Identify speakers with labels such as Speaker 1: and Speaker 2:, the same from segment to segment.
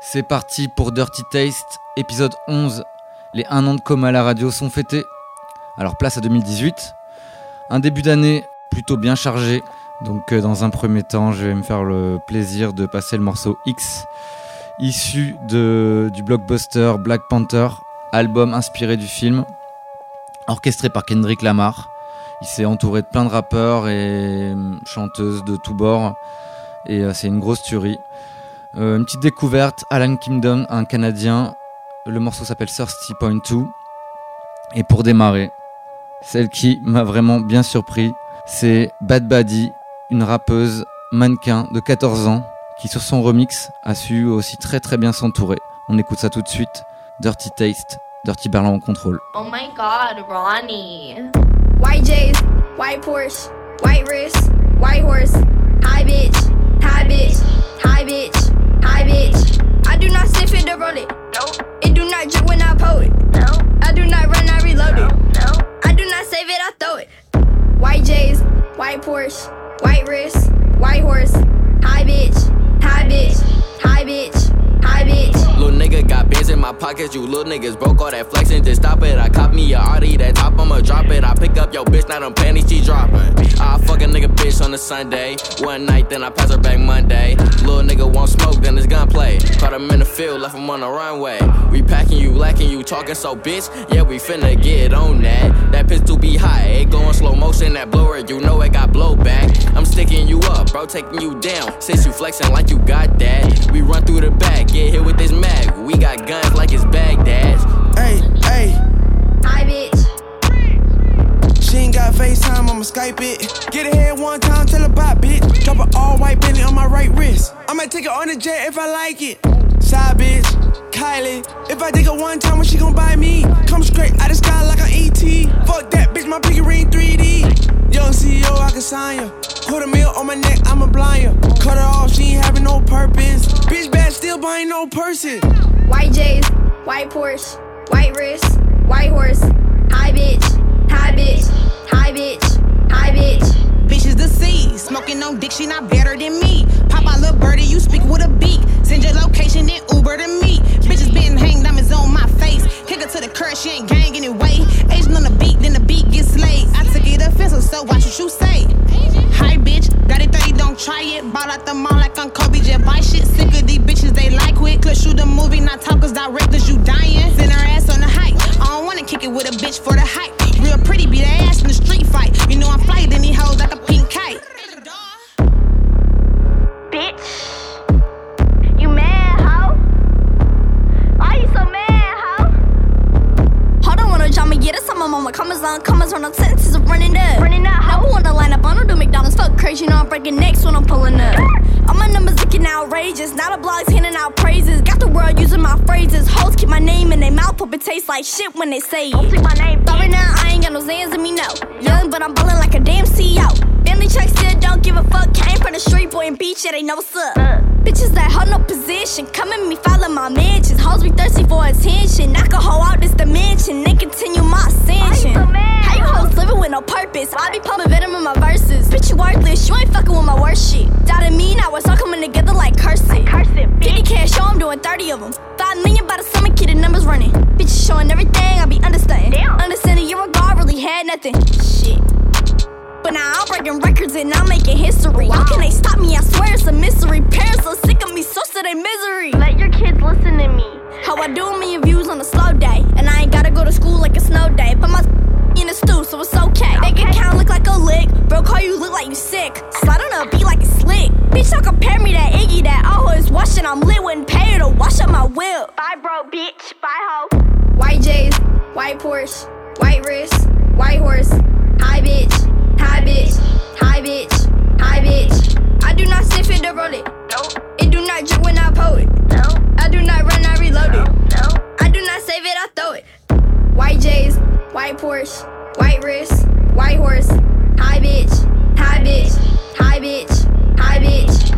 Speaker 1: C'est parti pour Dirty Taste, épisode 11. Les 1 an de coma à la radio sont fêtés. Alors place à 2018. Un début d'année plutôt bien chargé. Donc euh, dans un premier temps, je vais me faire le plaisir de passer le morceau X, issu du blockbuster Black Panther, album inspiré du film, orchestré par Kendrick Lamar. Il s'est entouré de plein de rappeurs et euh, chanteuses de tous bords. Et euh, c'est une grosse tuerie. Euh, une petite découverte, Alan Kingdom, un Canadien. Le morceau s'appelle Thirsty Point 2. Et pour démarrer, celle qui m'a vraiment bien surpris, c'est Bad Buddy, une rappeuse mannequin de 14 ans qui sur son remix a su aussi très très bien s'entourer. On écoute ça tout de suite. Dirty Taste, Dirty Berlin en contrôle.
Speaker 2: Oh my god, Ronnie.
Speaker 3: White J's, white Porsche, white wrist, white horse, high bitch, high bitch, high bitch, high bitch. I do not sniff it to roll it.
Speaker 2: Nope,
Speaker 3: It do not drip when I pull it.
Speaker 2: no,
Speaker 3: I do not run, I reload it.
Speaker 2: no.
Speaker 3: I do not save it, I throw it. White J's, white Porsche, white wrist, white horse, high bitch, high bitch, high bitch, high bitch.
Speaker 4: Nigga got bands in my pockets, you little niggas broke all that flexing, just stop it. I cop me a Audi, that top, I'ma drop it. I pick up your bitch, now them panties she dropping. I fuck a nigga bitch on a Sunday. One night, then I pass her back Monday. Little nigga won't smoke, then it's gunplay. Caught him in the field, left him on the runway. We packing you, lacking you, talking so bitch. Yeah, we finna get on that. That pistol be high, it go in slow motion, that blower, you know it got blowback. I'm sticking you up, bro, taking you down. Since you flexing like you got that.
Speaker 5: Take her on the jet if I like it. Side bitch, Kylie. If I take her one time, when she gon' buy me? Come straight out the sky like an ET. Fuck that, bitch, my pinky ring 3D. Young CEO, I can sign ya. Put a meal on my neck, I'ma blind. Cut her off, she ain't having no purpose. Bitch bad, still buying no purses.
Speaker 3: white J's, white Porsche, white wrist, white horse, high bitch, high bitch, high bitch, high bitch.
Speaker 6: Bitches the sea, smoking on dick, she not better than me. Pop out little birdie, you speak with a beak. Send your location, in Uber to me. Bitches been hanged, diamonds on my face. Kick her to the curb, she ain't gang anyway. Asian on the beat, then the beat gets slayed. I it offensive, so watch what you say. Hi, bitch, got it 30, don't try it. Bought out the mall like I'm Kobe, just buy shit. Sick of these bitches, they like quick. Could shoot a movie, not talk, cause directors, you dying. Send her ass on the hype. I don't wanna kick it with a bitch for the hype. Real pretty, beat her ass in the street fight. You know I'm fly, then he hoes like a pink kite.
Speaker 3: Yeah, that's on my mama. Commas on, commas on, I'm sentences of running up.
Speaker 2: Running up?
Speaker 3: Number one to line up, I don't do McDonald's. Fuck crazy, you know I'm breaking necks when I'm pulling up. All my numbers looking outrageous. Now the blogs handing out praises. Got the world using my phrases. Hoes keep my name in their mouth, hope it tastes like shit when they say
Speaker 2: Don't
Speaker 3: it.
Speaker 2: take my name,
Speaker 3: But right now, I ain't got no Zans in me, no. Young, but I'm ballin' like a damn CEO. Family check still don't give a fuck. Came from the street, boy, and beach, yeah, ain't no up.
Speaker 2: Uh.
Speaker 3: Bitches that hold no position. Come at me, follow my mentions. Hoes be thirsty for attention. Knock a hoe out this dimension. They continue worthless. You ain't fucking with my worst shit. Doubted me, now it's all coming together like cursive.
Speaker 2: Curse it,
Speaker 3: 50
Speaker 2: bitch.
Speaker 3: cash, show I'm doing 30 of them. 5 million by the summer, kid, the numbers running. Bitches showing everything, I be understanding.
Speaker 2: Damn.
Speaker 3: Understanding your regard really had nothing. Shit. But now I'm breaking records and I'm making history. How can they stop me? I swear it's a mystery. Parents so sick of me, so to their misery.
Speaker 2: Let your kids listen to me.
Speaker 3: How I do a million views on a slow day. And I ain't gotta go to school like a snow day. But my in the stew, so it's okay.
Speaker 2: Okay.
Speaker 3: account look like a lick. Bro, call you look like you sick. Slide on a beat like it's slick. Bitch, don't compare me to Iggy that always washing. I'm lit, wouldn't pay her to wash up my whip.
Speaker 2: Bye, bro, bitch. Bye, ho.
Speaker 3: White J's, white Porsche, white wrist, white horse, high bitch, high bitch, high bitch, high bitch. I do not sniff it to roll it.
Speaker 2: Nope,
Speaker 3: It do not drip when I pull it.
Speaker 2: no,
Speaker 3: I do not run, I reload
Speaker 2: no,
Speaker 3: it.
Speaker 2: no.
Speaker 3: I do not save it, I throw it. White J's, white Porsche, white wrist, white horse, high bitch, high bitch, high bitch, high bitch.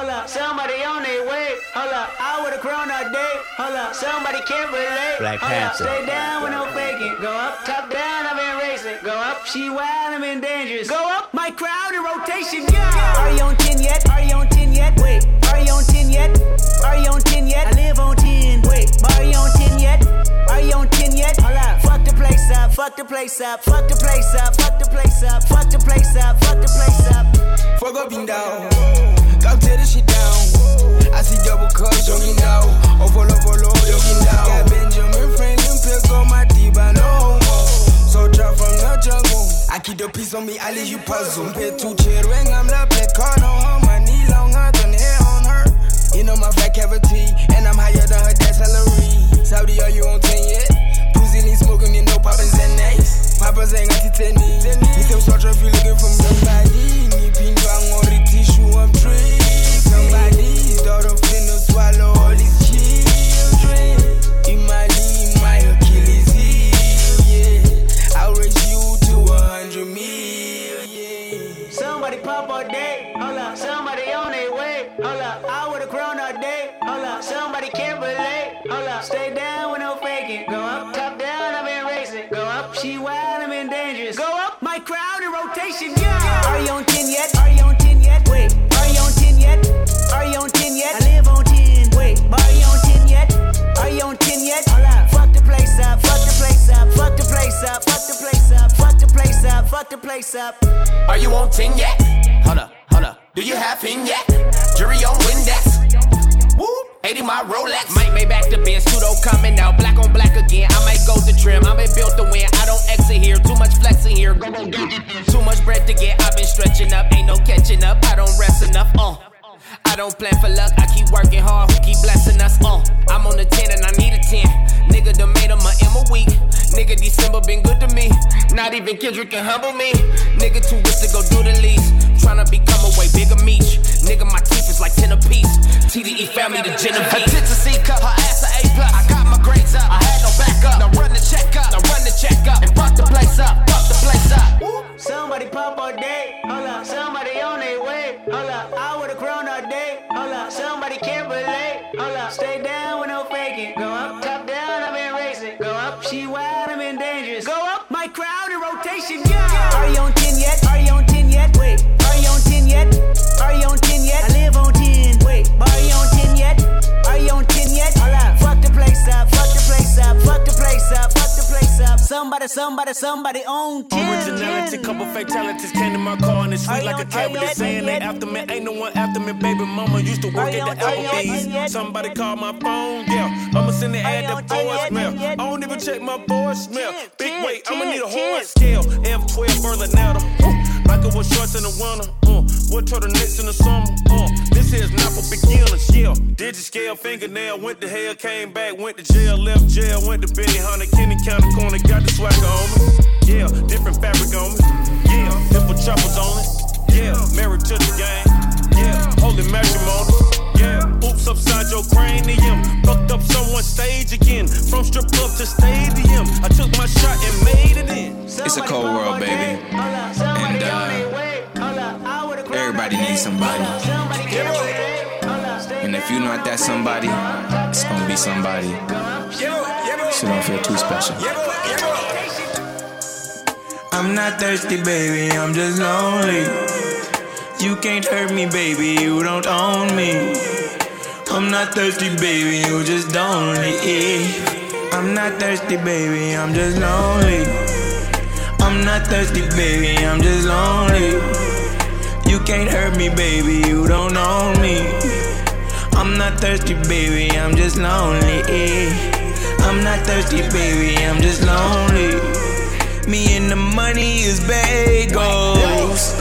Speaker 7: Day, hold up. Somebody on their way, hold up. I with a crown all day, hold up. Somebody can't relate.
Speaker 8: Black
Speaker 7: hold up.
Speaker 8: Panther.
Speaker 7: Stay down with no faking. Go up, top down, I've been racing. Go up. She wild, I'm in dangerous. Go up. My crowd in rotation. Yeah. Are you on 10 yet? Are you on 10 yet? Wait. Are you on 10 yet? Are you on 10 yet? I live on 10. Place up. Fuck the place up. Fuck the place up. Fuck the place up. Fuck the place up. Fuck the place up.
Speaker 9: Fuck up and down. Go tear the shit down. I see double cups, jogging now. Oh, follow, follow, jogging down. Got Benjamin Franklin pills on my I no more. So drop from the jungle. I keep the peace on me, I leave you puzzle. Pet two chair ring, I'm the pet card on her. My knee longer than hair on her. You know my fat cavity, and I'm higher than her dad's salary. Saudi, are you on 10 yet? Pussy lean smoking, you know Papa's and nice. Papa's ain't got titani. Need them short if you looking for somebody. Need pin bang on the tissue, I'm tree. Somebody's daughter finna swallow all these children. Imali, my Achilles
Speaker 7: the up.
Speaker 10: Are you on 10 yet? Hold up, hold up. Do you have him yet? Jury on Windex. Woo! 80 my Rolex. Might make back the Benz, pseudo coming out. Black on black again. I might go to trim. I may build to win. I don't exit here. Too much flexing here. Go, go, go. Too much bread to get. I've been stretching up. Ain't no catching up. I don't rest enough. Uh. I don't plan for luck. I keep working hard. Who keep blessing us? Uh. I'm on the 10 and I need a 10. Nigga done made him a M a week. Nigga December been good to me. Not even Kendrick can humble me. Nigga too rich to go do the least. Tryna become a way bigger meat. Nigga, my teeth is like 10 apiece. TDE family the Genevieve. A C cup, her ass a A plus. I got my grades up, I had no backup. Now
Speaker 7: Somebody, somebody, somebody on 10.
Speaker 11: Originality, couple fatalities came to my car and it's sweet like a tablet.
Speaker 7: you
Speaker 11: Saying they after me, ain't no one after me. Baby mama used to work at the
Speaker 7: are you on- are you
Speaker 11: Applebee's. Somebody call my phone, yeah. I'ma send the ad
Speaker 7: to
Speaker 11: that
Speaker 7: on- are you yet?
Speaker 11: voicemail. I don't even check my voicemail.
Speaker 7: Ten,
Speaker 11: Big weight, I'ma need a
Speaker 7: ten.
Speaker 11: horn scale. F12 Berlinetta. Michael was shorts in the winter. Uh, what turtlenecks in the summer. Uh, not for beginners, yeah. Digit scale, fingernail, went to hell, came back, went to jail, left jail, went to Benny Hunter, Kenny County Corner, got the swagger on me. Yeah, different fabric on me. Yeah, choppers only. Yeah, married to the game. Yeah, holy matrimony. Yeah, oops upside your cranium. Fucked up someone's stage again. From strip club to stadium. I took my shot and made it in.
Speaker 9: It's a cold world, baby. And, uh, everybody needs somebody. And if you're not that somebody, it's gonna be somebody. So don't feel too special. I'm not thirsty, baby, I'm just lonely. You can't hurt me, baby, you don't own me. I'm not thirsty, baby, you just don't leave. I'm not thirsty, baby, I'm just lonely. I'm not thirsty, baby, I'm just lonely. Can't hurt me, baby, you don't own me. I'm not thirsty, baby, I'm just lonely. Eh. I'm not thirsty, baby, I'm just lonely. Me and the money is bagels.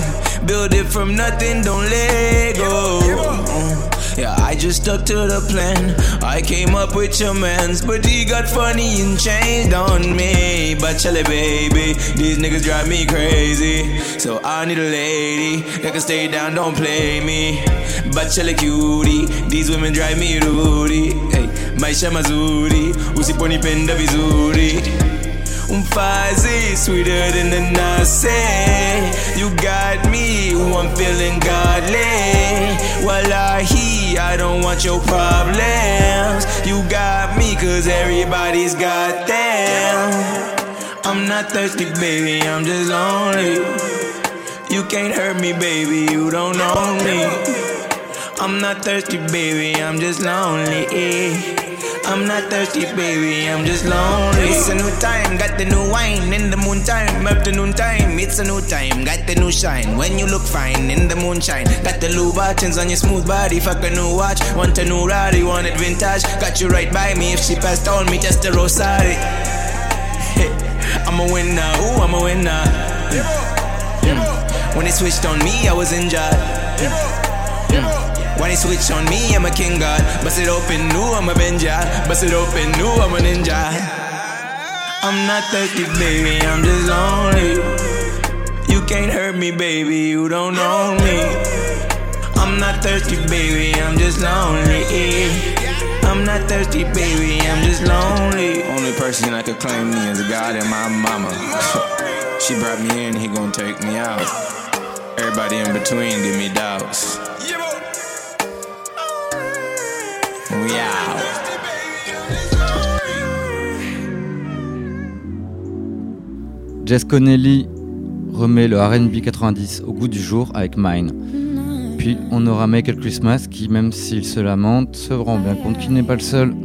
Speaker 9: Build it from nothing, don't let go. Yeah, I just stuck to the plan. I came up with your mans, but he got funny and changed on me. But chilly, baby, these niggas drive me crazy. So I need a lady that can stay down, don't play me. But chilly, cutie, these women drive me rooty. Hey, maisha mazuri, usiponipenda vizuri. Umfazi, sweeter than the nasi. You got me, ooh, I'm feeling godly. Wallahi, I I don't want your problems. You got me, cause everybody's got them. I'm not thirsty, baby, I'm just lonely. You can't hurt me, baby, you don't know me. I'm not thirsty, baby, I'm just lonely. I'm not thirsty, baby, I'm just lonely. It's a new time, got the new wine in the moon time, afternoon time. It's a new time, got the new shine. When you look fine in the moonshine, got the blue buttons on your smooth body. Fuck a new watch, want a new Rari, wanted vintage. Got you right by me. If she passed on me, just a rosary. I'm a winner, ooh, I'm a winner. Mm. When it switched on me, I was injured. Mm. When it switch on me, I'm a king god. Bust it open, new, I'm a Benja. Bust it open, new, I'm a ninja. I'm not thirsty, baby, I'm just lonely. You can't hurt me, baby, you don't know me. I'm not thirsty, baby, I'm just lonely. I'm not thirsty, baby, I'm just lonely. Only person that could claim me is God and my mama. she brought me in, he gon' take me out. Everybody in between give me doubts.
Speaker 12: Jess Connelly remet le RB 90 au goût du jour avec Mine. Puis on aura Michael Christmas qui, même s'il se lamente, se rend bien compte qu'il n'est pas le seul.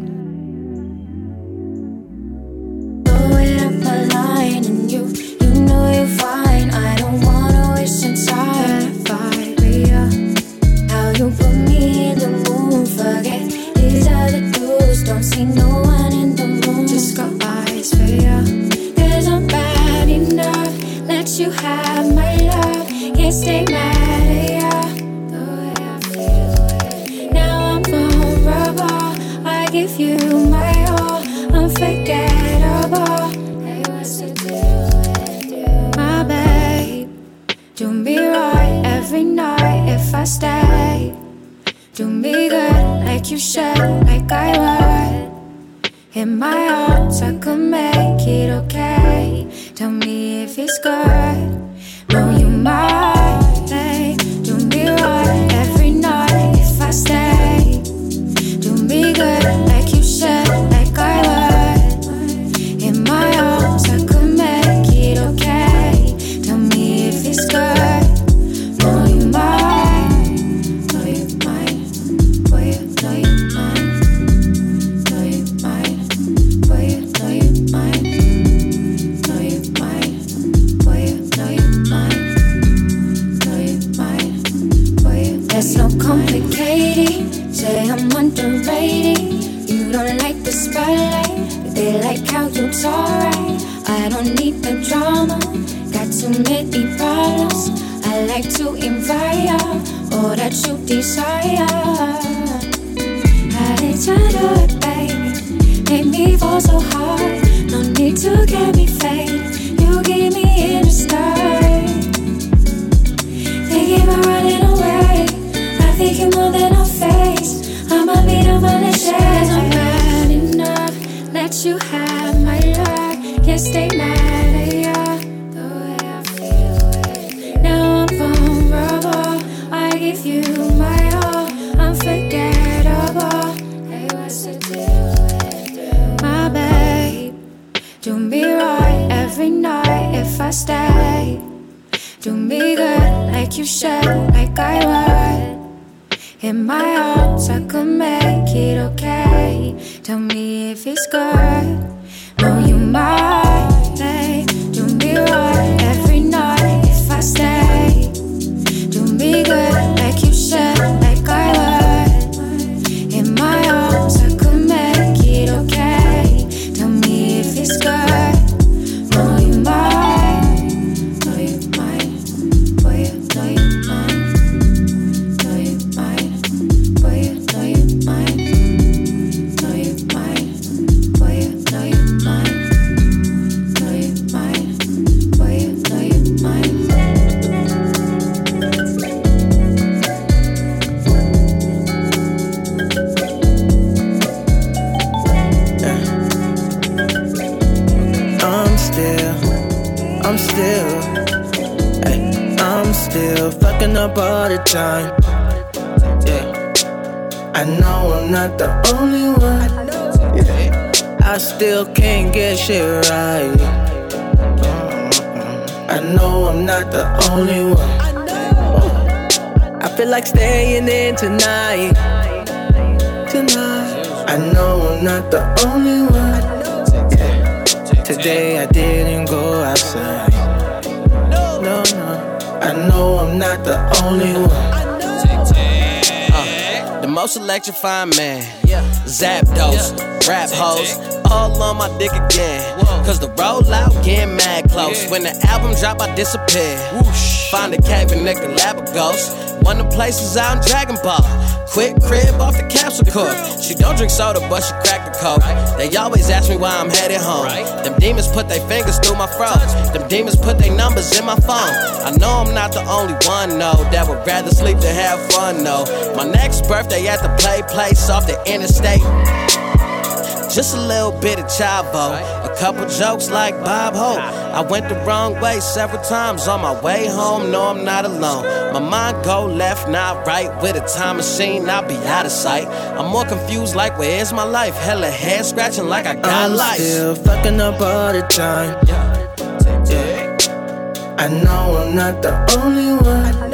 Speaker 12: I know I'm not the only one. Yeah.
Speaker 9: I still can't get shit right.
Speaker 13: I know I'm not the only one. I feel like staying in tonight. Tonight. I know I'm not the only one. Today I didn't go outside. No, no. I know I'm not the only one.
Speaker 14: Uh, the most electrifying man. Zapdos, rap hoes, all on my dick again. Cause the rollout getting mad close. When the album drop, I disappear. Find a cave in the Galapagos. One of the places out in Dragon Ball. Quick crib off the capsule corp. She don't drink soda, but she coke. They always ask me why I'm headed home. Them demons put their fingers through my throat. Them demons put their numbers in my phone. I know I'm not the only one, no, that would rather sleep than have fun, no. My next birthday at the play place off the interstate. Just a little bit of chavo, a couple jokes like Bob Hope. I went the wrong way several times on my way home. No, I'm not alone. My mind go left, not right. With a time machine, I'll be out of sight. I'm more confused, like where's my life? Hella head scratching, like I got
Speaker 13: I'm
Speaker 14: life.
Speaker 13: still fucking up all the time. Yeah. I know I'm not the only one.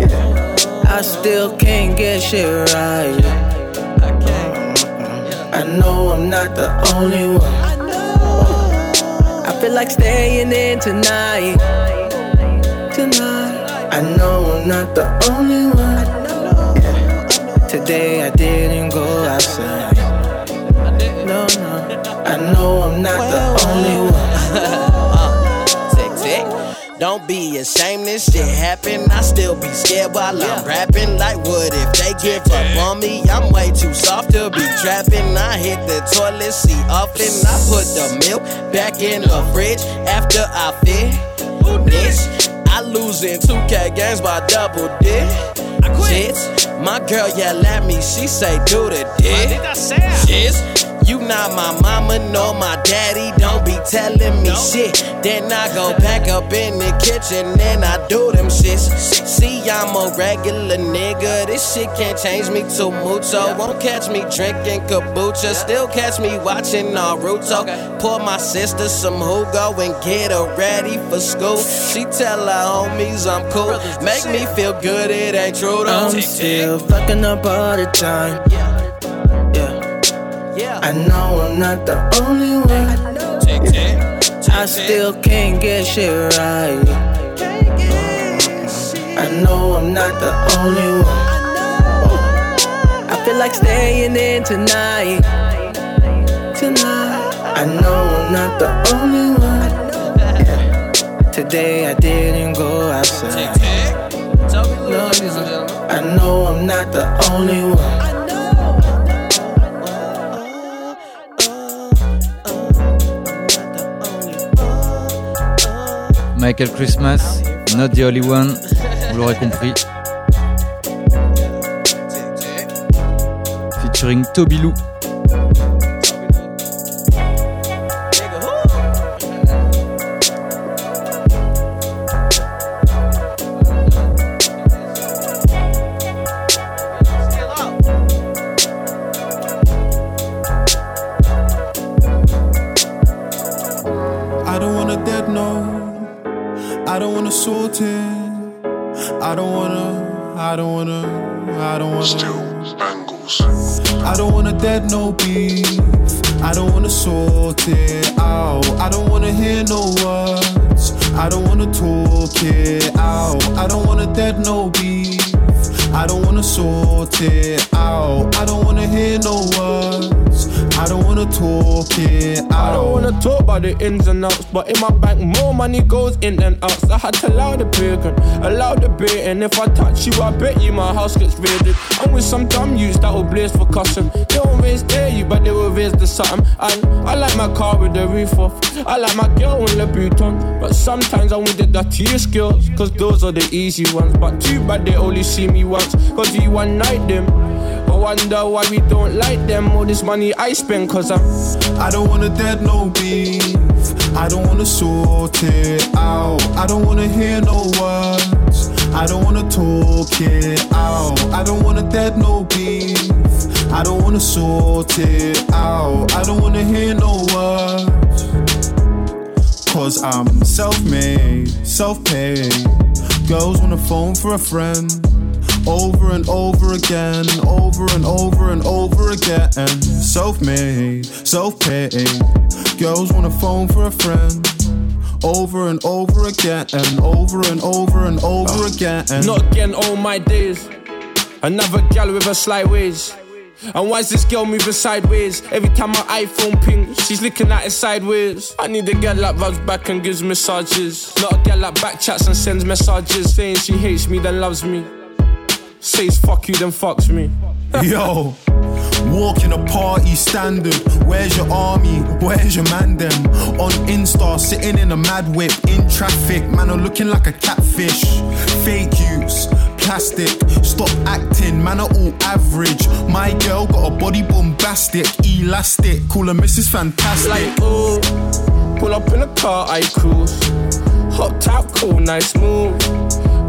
Speaker 13: Yeah. I still can't get shit right. I know I'm not the only one. I feel like staying in tonight. Tonight. I know I'm not the only one. Yeah. Today I didn't go outside. No, no. I know I'm not the only one.
Speaker 14: Don't be ashamed, this shit happen. I still be scared while I'm rapping. Like, what if they give up on me? I'm way too soft to be trapping. I hit the toilet seat often. I put the milk back in the fridge after I finish. I lose in 2K games by double. Shits. My girl yell at me, she say, do the dick. Shits. You not my mama nor my daddy, don't be telling me shit. Then I go back up in the kitchen and I do them shits. See, I'm a regular nigga, this shit can't change me too mucho. Won't catch me drinking kombucha, still catch me watching Naruto. Pour my sister some Hugo and get her ready for school. She tell her homies I'm cool, make me feel good, it ain't true though.
Speaker 13: I'm still fucking up all the time. Yeah. I know I'm not the only one. I still can't get shit right. I know I'm not the only one. I feel like staying in tonight. Tonight. I know I'm not the only one. Today I didn't go outside. No, no. I know I'm not the only one.
Speaker 15: Michael Christmas, not the only one, vous l'aurez compris. Featuring Toby Lou.
Speaker 16: But in my bank more money goes in than out. So I had to allow the bacon, allow the bait, and if I touch you, I bet you my house gets raided. I'm with some dumb youths that will blaze for custom. They won't raise dare you, but they will raise the something. And I like my car with the roof off. I like my girl in the Louboutin, but sometimes I want the dirtiest girls, cause those are the easy ones. But too bad they only see me once, cause you one night them. I wonder why we don't like them. All this money I spend, cause I'm.
Speaker 17: I don't wanna dead no beef. I don't wanna sort it out. I don't wanna hear no words. I don't wanna talk it out. I don't wanna dead no beef. I don't wanna sort it out. I don't wanna hear no words.
Speaker 15: Cause I'm self made, self paid. Girls on the phone for a friend. Over and over again, over and over and over again. Self made, self paid. Girls on the phone for a friend. Over and over again, and over and over and over again.
Speaker 16: Not again, all my days. Another gal with a slight ways. And why's this girl moving sideways? Every time my iPhone pings, she's looking at it sideways. I need a girl that rubs back and gives massages. Not a girl that backchats and sends messages saying she hates me, then loves me. Says fuck you, then fucks me.
Speaker 15: Yo, walking a party standard. Where's your army? Where's your man them? On Insta, sitting in a mad whip in traffic. Man, I'm looking like a catfish. Fake use, plastic. Stop acting, man, are all average. My girl got a body bombastic, elastic. Call her Mrs. Fantastic.
Speaker 16: Like, ooh, pull up in a car, I cruise. Hot top, cool, nice move.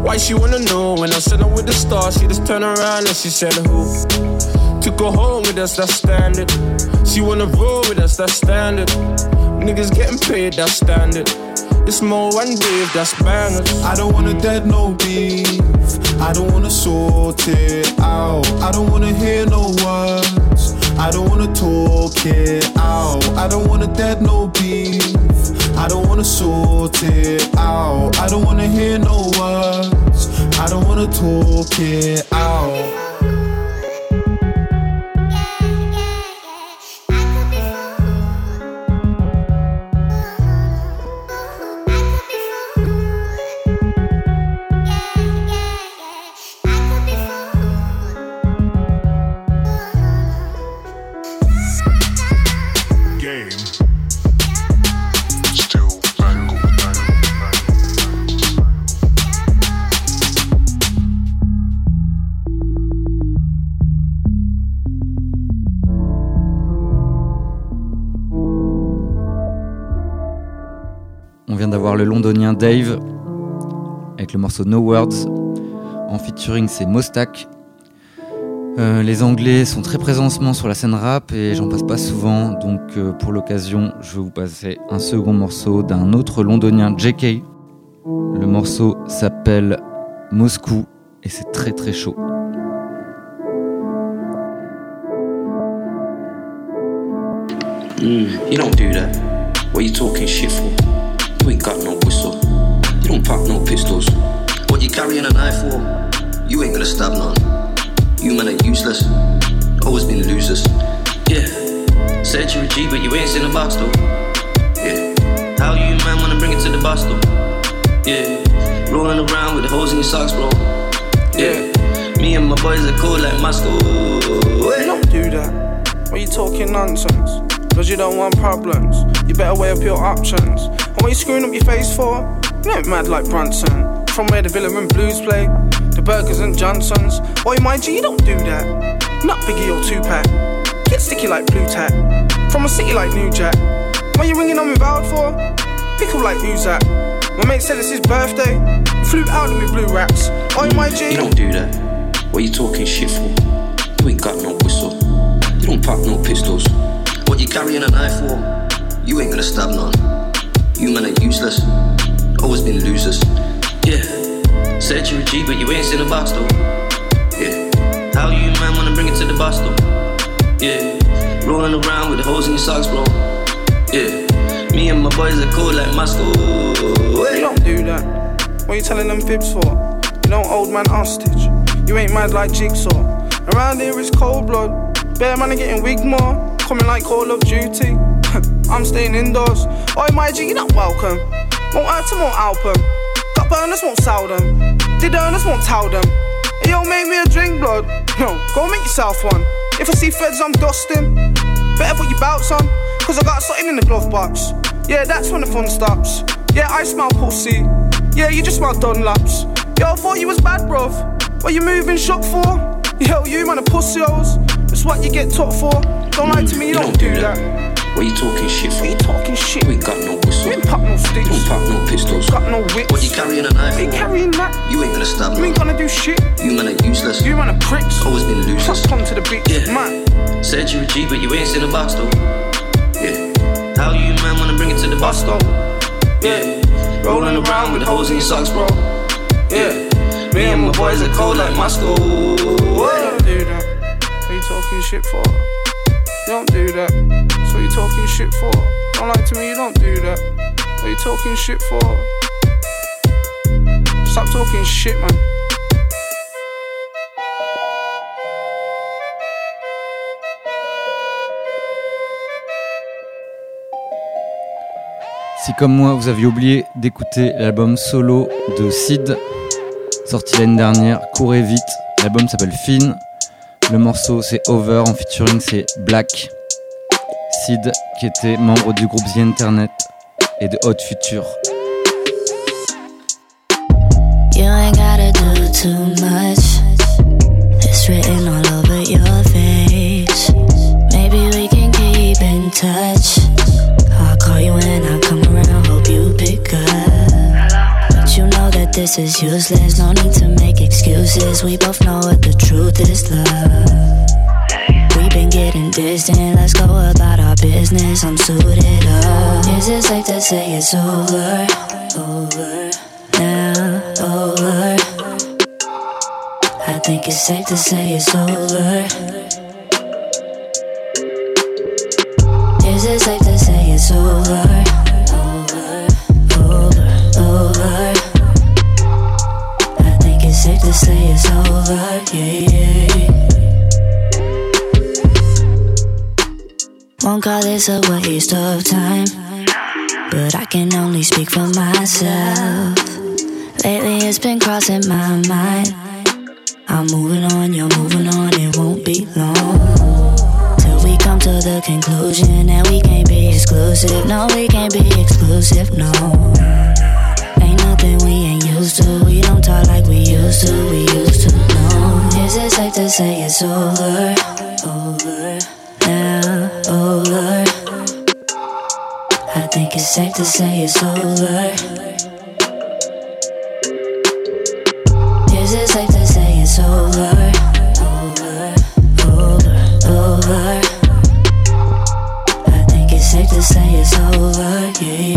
Speaker 16: Why she wanna know when I said I'm with the stars? She just turned around and she said who? To go home with us, that's standard. She wanna roll with us, that's standard. Niggas getting paid, that's standard. It's more one wave, that's bangers.
Speaker 15: I don't wanna dead no beef. I don't wanna sort it out. I don't wanna hear no words. I don't wanna talk it out. I don't wanna dead no beef. I don't wanna sort it out. I don't wanna hear no words. I don't wanna talk it out.
Speaker 1: Dave avec le morceau No Words. En featuring, c'est Mostak. Euh, les Anglais sont très présents sur la scène rap et j'en passe pas souvent. Donc, euh, pour l'occasion, je vais vous passer un second morceau d'un autre londonien, JK. Le morceau s'appelle Moscou et c'est très très chaud.
Speaker 18: You don't pop no pistols. What you carrying a knife for? You ain't gonna stab none. You men are useless. Always been losers. Yeah. Said you're a G, but you ain't seen a box though. Yeah. How you man wanna bring it to the boss though? Yeah. Rolling around with the holes in your socks, bro. Yeah. Me and my boys are cool like Moscow.
Speaker 19: You don't do that. Why you talking nonsense? Cause you don't want problems. You better weigh up your options. And what you screwing up your face for? You ain't mad like Bronson. From where the Villa and Blues play, the Burgers and Johnsons. Oi, my G, you don't do that. Not Biggie or Tupac. Get sticky like Blu Tack. From a city like New Jack. What you ringing on me vowed for? Pickle like that? My mate said it's his birthday. Flew out of me blue rats. Oi, my G.
Speaker 18: You don't do that. What you talking shit for? You ain't got no whistle. You don't pop no pistols. What you carrying a knife for? You ain't gonna stab none. You men are useless. Always been losers. Yeah. Said you're a G, but you ain't seen a box though. Yeah. How you man wanna bring it to the boss though? Yeah. Rolling around with the holes in your socks, bro. Yeah. Me and my boys are cool like Moscow.
Speaker 19: You don't do that. What you telling them fibs for? You don't old man hostage. You ain't mad like Jigsaw. Around here it's cold blood. Bear man are getting wig more. Coming like Call of Duty. I'm staying indoors. Oi, my G, you're not welcome. Won't hurt them, won't help them. Got burners, won't sell them. Did earners, won't tell them. Hey, yo, make me a drink, blood. Yo, go make yourself one. If I see feds, I'm dusting. Better put your bouts on, cause I got something in the glove box. Yeah, that's when the fun stops. Yeah, I smell pussy. Yeah, you just smell Dunlaps. Yo, I thought you was bad, bruv. What you moving shop for? Yo, you man a pussy hoes. That's what you get taught for. Don't lie to me, you, don't, do that.
Speaker 18: What you talking shit for?
Speaker 19: What you talking shit?
Speaker 18: You ain't got no whistle.
Speaker 19: You ain't pop no sticks.
Speaker 18: You don't pop no pistols.
Speaker 19: Got no whips.
Speaker 18: What you carrying a knife
Speaker 19: Ain't carrying that.
Speaker 18: You ain't gonna stab
Speaker 19: You ain't gonna do shit.
Speaker 18: You men are useless.
Speaker 19: You man a pricks.
Speaker 18: Always been losers.
Speaker 19: Come to the beach,
Speaker 18: Yeah.
Speaker 19: man.
Speaker 18: Said you're a G, but you ain't seen a box though. Yeah. How you man wanna bring it to the boss though? Yeah, rolling around with hoes in your socks, bro. Yeah, me and my boys are cold like my school.
Speaker 19: Don't do that. What you talking shit for? You don't do that. So you talking shit for? Don't like to me, you don't do that. What you talking shit for? Stop talking shit, man.
Speaker 1: Si comme moi vous aviez oublié d'écouter l'album solo de Sid, sorti l'année dernière, courez vite. L'album s'appelle Fin. Le morceau c'est Over, en featuring c'est Black. Sid qui était membre du groupe The Internet et de Hot Future.
Speaker 20: Is useless, no need to make excuses. We both know what the truth is, love. We've been getting distant, let's go about our business. I'm suited up. Is it safe to say it's over? Over now, over. I think it's safe to say it's over. Is it safe to say it's? Over, it's yeah, yeah. Won't call this a waste of time, but I can only speak for myself. Lately it's been crossing my mind. I'm moving on, you're moving on, it won't be long. Till we come to the conclusion that we can't be exclusive. No, we can't be exclusive, no. Ain't nothing we ain't used to. We don't talk like we used to, we used to to say it's over? Over, now, over. I think it's safe to say it's over. Is it safe to say it's over? Over, over, over. I think it's safe to say it's over, yeah.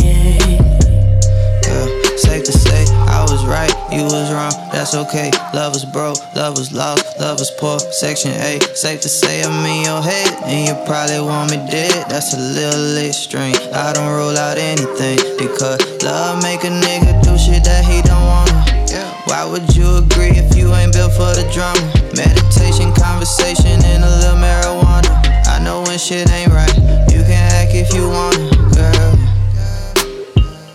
Speaker 21: That's okay. Love was broke, love was lost, love was poor. Section 8, safe to say I'm in your head, and you probably want me dead. That's a little extreme. I don't rule out anything because love make a nigga do shit that he don't wanna. Why would you agree if you ain't built for the drama? Meditation, conversation, and a little marijuana. I know when shit ain't right. You can act if you wanna, girl.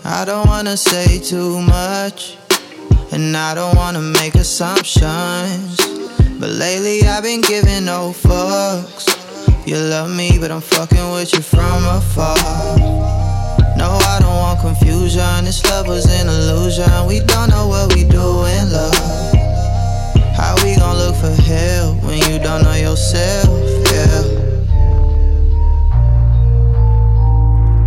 Speaker 21: I don't wanna say too much, and I don't wanna make assumptions. But lately I've been giving no fucks. You love me, but I'm fucking with you from afar. No, I don't want confusion. This love was an illusion. We don't know what we do in love. How we gon' look for help when you don't know yourself? Yeah.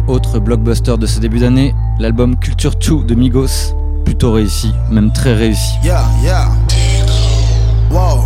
Speaker 1: Autre blockbuster de ce début d'année, l'album Culture 2 de Migos. Plutôt réussi, même très réussi.
Speaker 22: Yeah, yeah. On.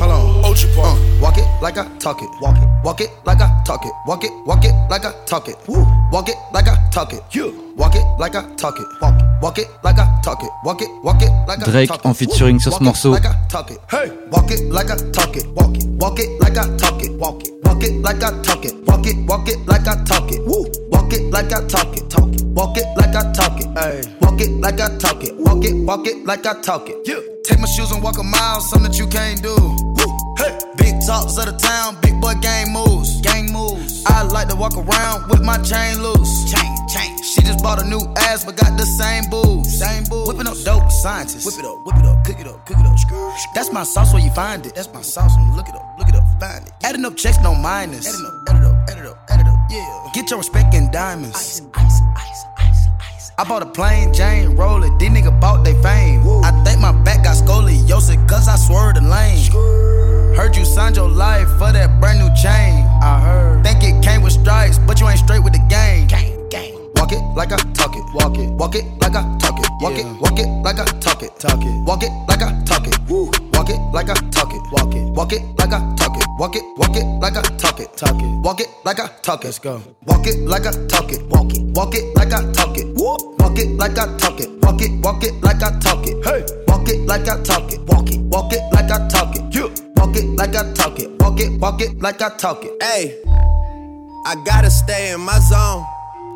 Speaker 22: Uh, walk it like I talk it. Walk it. Walk it like I talk it. Walk it. Walk it like I talk it. Woo. Walk it like I talk it. You. Walk it like I talk it. Walk it. Walk it like I talk it. Walk it. Walk it like I
Speaker 1: Drake
Speaker 22: talk it.
Speaker 1: en featuring sur ce
Speaker 22: Walk it
Speaker 1: morceau.
Speaker 22: like I talk it. Hey. Walk it like I talk it. Walk it. Walk it like I talk it. Walk it. Walk it like I talk it. Walk it. Walk it like I talk it. Woo. Walk it like I talk it. Talk it. Walk it like I talk it. Hey. Walk it like I talk it. Walk it. Walk it like I talk it. Yeah. Take my shoes and walk a mile, something that you can't do. Woo. Hey. Big talks of the town, big boy gang moves. Gang moves. I like to walk around with my chain loose. Chain, chain. She just bought a new ass, but got the same booze. Same booze. Whipping up dope scientists. Whip it up, whip it up, cook it up, cook it up. That's my sauce where you find it. That's my sauce. When you look it up, look it up, find it. Adding up checks, no minus. Adding up, add it up, add it up, add it up. Yeah. Get your respect in diamonds. Ice, ice, ice, ice, ice. I bought a plain Jane roller. These nigga bought they fame. I think my back got scoliosis, cause I swerved the lane. Heard you signed your life for that brand new chain. I heard. Think it came with stripes, but you ain't straight with the game. Gang. Walk it like I talk it. Walk it. Walk it like I talk it. Walk it. Walk it like I talk it. Talk it. Walk it like I talk it. Woo. Walk it like I talk it. walk it, walk it like I talk it, walk it, walk it like I talk it, talk it, walk it like I talk it. Let's go. Walk it like I talk it, walk it, walk it like I talk it, walk it like I talk it, walk it, walk it like I talk it, hey, walk it like I talk it, walk it, walk it like I talk it, you walk it like I talk it, walk it, walk it like I talk it.
Speaker 14: Hey, I gotta stay in my zone.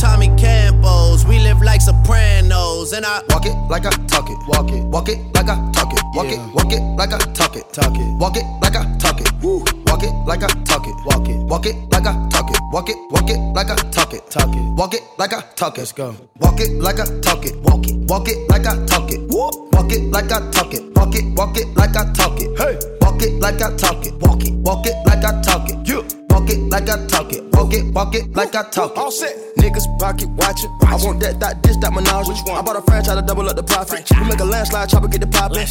Speaker 14: Tommy Campos. We live like Sopranos, and I
Speaker 22: walk it like I talk it. Walk it, walk it like I talk it. Walk it, walk it like I talk it. Talk it, walk it like I talk it. Woo, walk it like I talk it. Walk it, walk it like I talk it. Walk it, walk it like I talk it. Talk it, walk it like I talk it. Let's go. Walk it like I talk it. Walk it, walk it like I talk it. Woo, walk it like I talk it. Walk it, walk it like I talk it. Hey, walk it like I talk it. Walk it, walk it like I talk it. You. Walk it like I talk it. Walk it, walk it like I talk it.
Speaker 23: All set. Niggas pocket watching. I want that, that, this, that menage. Which one? I bought a franchise to double up the profit. We make a landslide, chopper get the poppin'.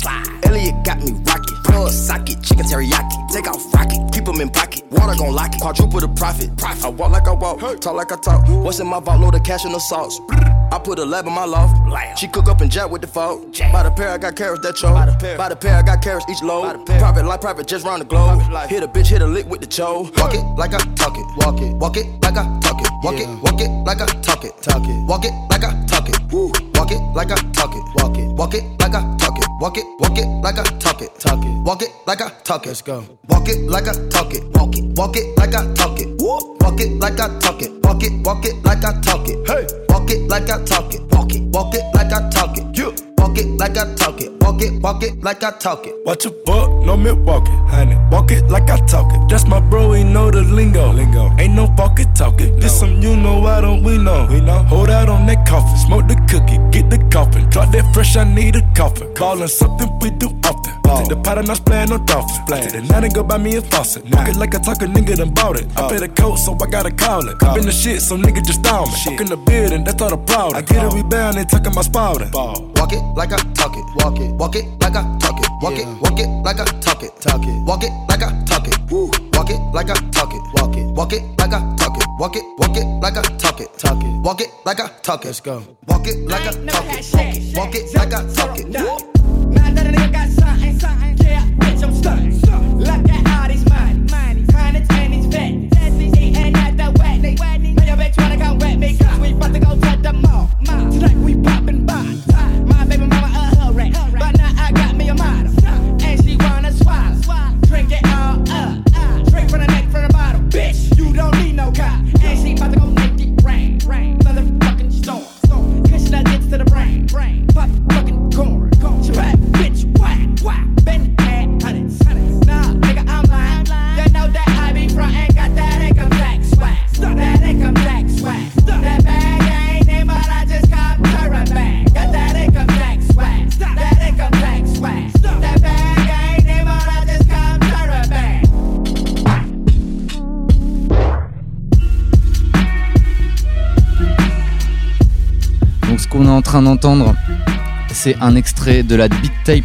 Speaker 23: Elliot got me rocket. Plug socket, chicken teriyaki. Take off rocket, keep 'em in pocket. Water gon' lock it. Quadruple the profit. I walk like I walk, talk like I talk. What's in my vault? Load of cash and the sauce. I put a lab in my loft. She cook up and jack with the fault. By the pair, I got carrots that choke. By the pair, I got carrots each load. Private life, private just round the globe. Hit a bitch, hit a lick with the cho.
Speaker 22: Walk it like I talk it. Walk it, walk it like I talk it. Walk it, walk it like I talk it. Talk it, walk it like I talk it. Woo. Walk it like I talk it. Walk it, walk it like I talk it. Walk it, walk it like I talk it. Talk it, walk it like I talk it. Let's go. Walk it like I talk it. Walk it, walk it like I talk it. Woo. Walk it like I talk it. Walk it, walk it like I talk it. Hey, walk it like I talk it. Walk it, walk it like I talk it. You. Walk it like I talk it. Walk it, walk it like I talk it.
Speaker 24: Watch a buck, no Milwaukee, honey. Walk it like I talk it. That's my bro, he know the lingo. Lingo. Ain't no walkie talking. This some you know, I don't we know? We know. Hold out on that coffin, smoke the cookie, get the coffin. Drop that fresh, I need a coffin. Callin' something we do often. Take the pot and I splayin' no dolphins. Play the night and go buy me a faucet. Walk it like I talk a nigga done bought it. I pay the coat, so I gotta call it. I've been the shit, so nigga just down me. Walk in the building, that's all the problem. I get a rebound and talking my spouting.
Speaker 22: Walk it like I talk it. Walk it, walk it like I talk it. Walk it, walk it like I talk it. Talk it, walk it like I talk it. Woo. Walk it like I talk it. Walk it, walk it like I talk it. Walk it, walk it like I talk it. Talk it, walk it like I talk it. Let's go. Walk it like I talk it. Walk it like I talk it.
Speaker 25: Now that a nigga got don't need
Speaker 1: en train d'entendre, c'est un extrait de la beat tape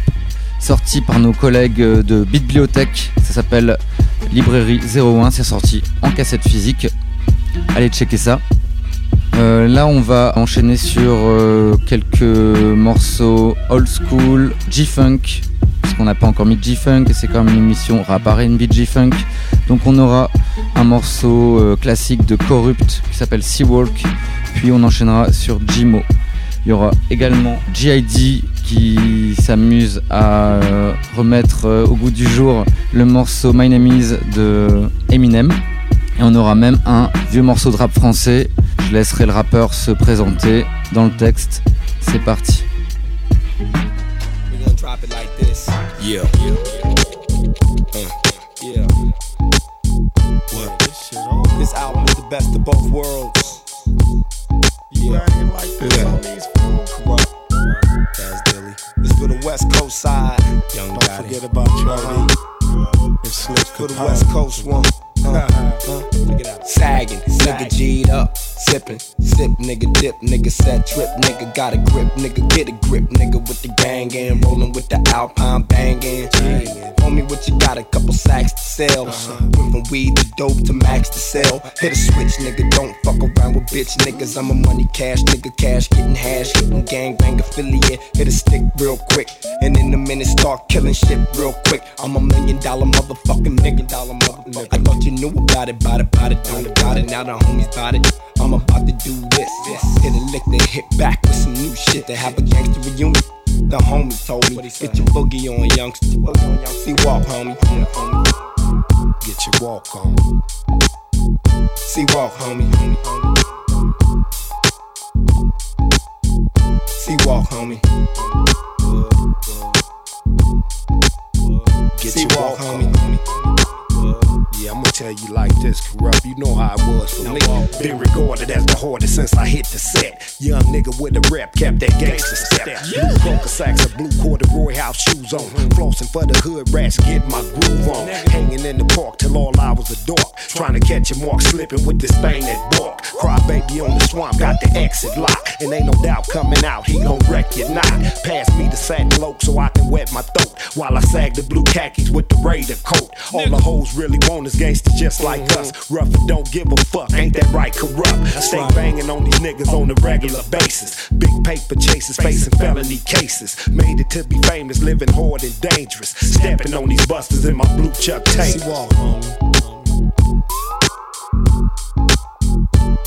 Speaker 1: sortie par nos collègues de Bibliothèque. Ça s'appelle Librairie 01. C'est sorti en cassette physique. Allez checker ça. Euh, là, on va enchaîner sur euh, quelques morceaux old school, G-Funk, puisqu'on n'a pas encore mis G-Funk et c'est quand même une émission rap R&B G-Funk. Donc on aura un morceau euh, classique de Corrupt qui s'appelle Seawork, puis on enchaînera sur Jimo. Il y aura également GID qui s'amuse à euh, remettre euh, au goût du jour le morceau My Name Is de Eminem. Et on aura même un vieux morceau de rap français. Je laisserai le rappeur se présenter dans le texte. C'est parti.
Speaker 14: We gonna drop it like this.
Speaker 23: Yeah.
Speaker 26: West Coast side.
Speaker 27: Young
Speaker 26: Don't forget about Jody.
Speaker 27: And Slick
Speaker 26: For the West Coast one. Uh, uh.
Speaker 27: Sagging, nigga G'd up, sipping, sip, nigga dip, nigga set trip, nigga got a grip, nigga get a grip, nigga with the gang and rolling with the Alpine banging. Homie, what you got? A couple sacks to sell. Uh-huh. Went from weed to dope to max to sell. Hit a switch, nigga, don't fuck around with bitch niggas. I'm a money cash nigga, cash getting hash, hitting gang bang affiliate. Hit a stick real quick, and in a minute start killing shit real quick. I'm a million dollar motherfucking nigga, dollar motherfucker. I thought you knew about it, about it, about it, don't about it. Now the homies about it. I'm about to do this. Hit a lick, then hit back with some new shit to have a gangster reunion. The homie told me, get your boogie on, youngster. See, walk, homie. Get your walk on. See, walk, homie. See, walk, homie. Get
Speaker 26: See,
Speaker 27: your
Speaker 26: walk,
Speaker 27: walk, homie.
Speaker 26: Tell you like this, Kurupt. You know how it was for me. Been regarded as the hardest since I hit the set. Young nigga with a rep, kept that gangster step. Blue poker sacks and blue corduroy house shoes on. Flossing for the hood rats, get my groove on. Hanging in the park till all hours of dark. Trying to catch a mark slipping with this thing that bark. Cry baby on the swamp, got the exit lock. And ain't no doubt coming out, he gon' wreck your knot. Pass me the satin loke so I can wet my throat. While I sag the blue khakis with the Raider coat. All the hoes really want is gangsters just like us. Rough and don't give a fuck, ain't that right, Kurupt? Stay banging on these niggas on a regular basis. Big paper chases, facing felony cases. Made it to be famous, living hard and dangerous. Stepping on these busters in my blue Chuck tape.
Speaker 27: See, walk, homie.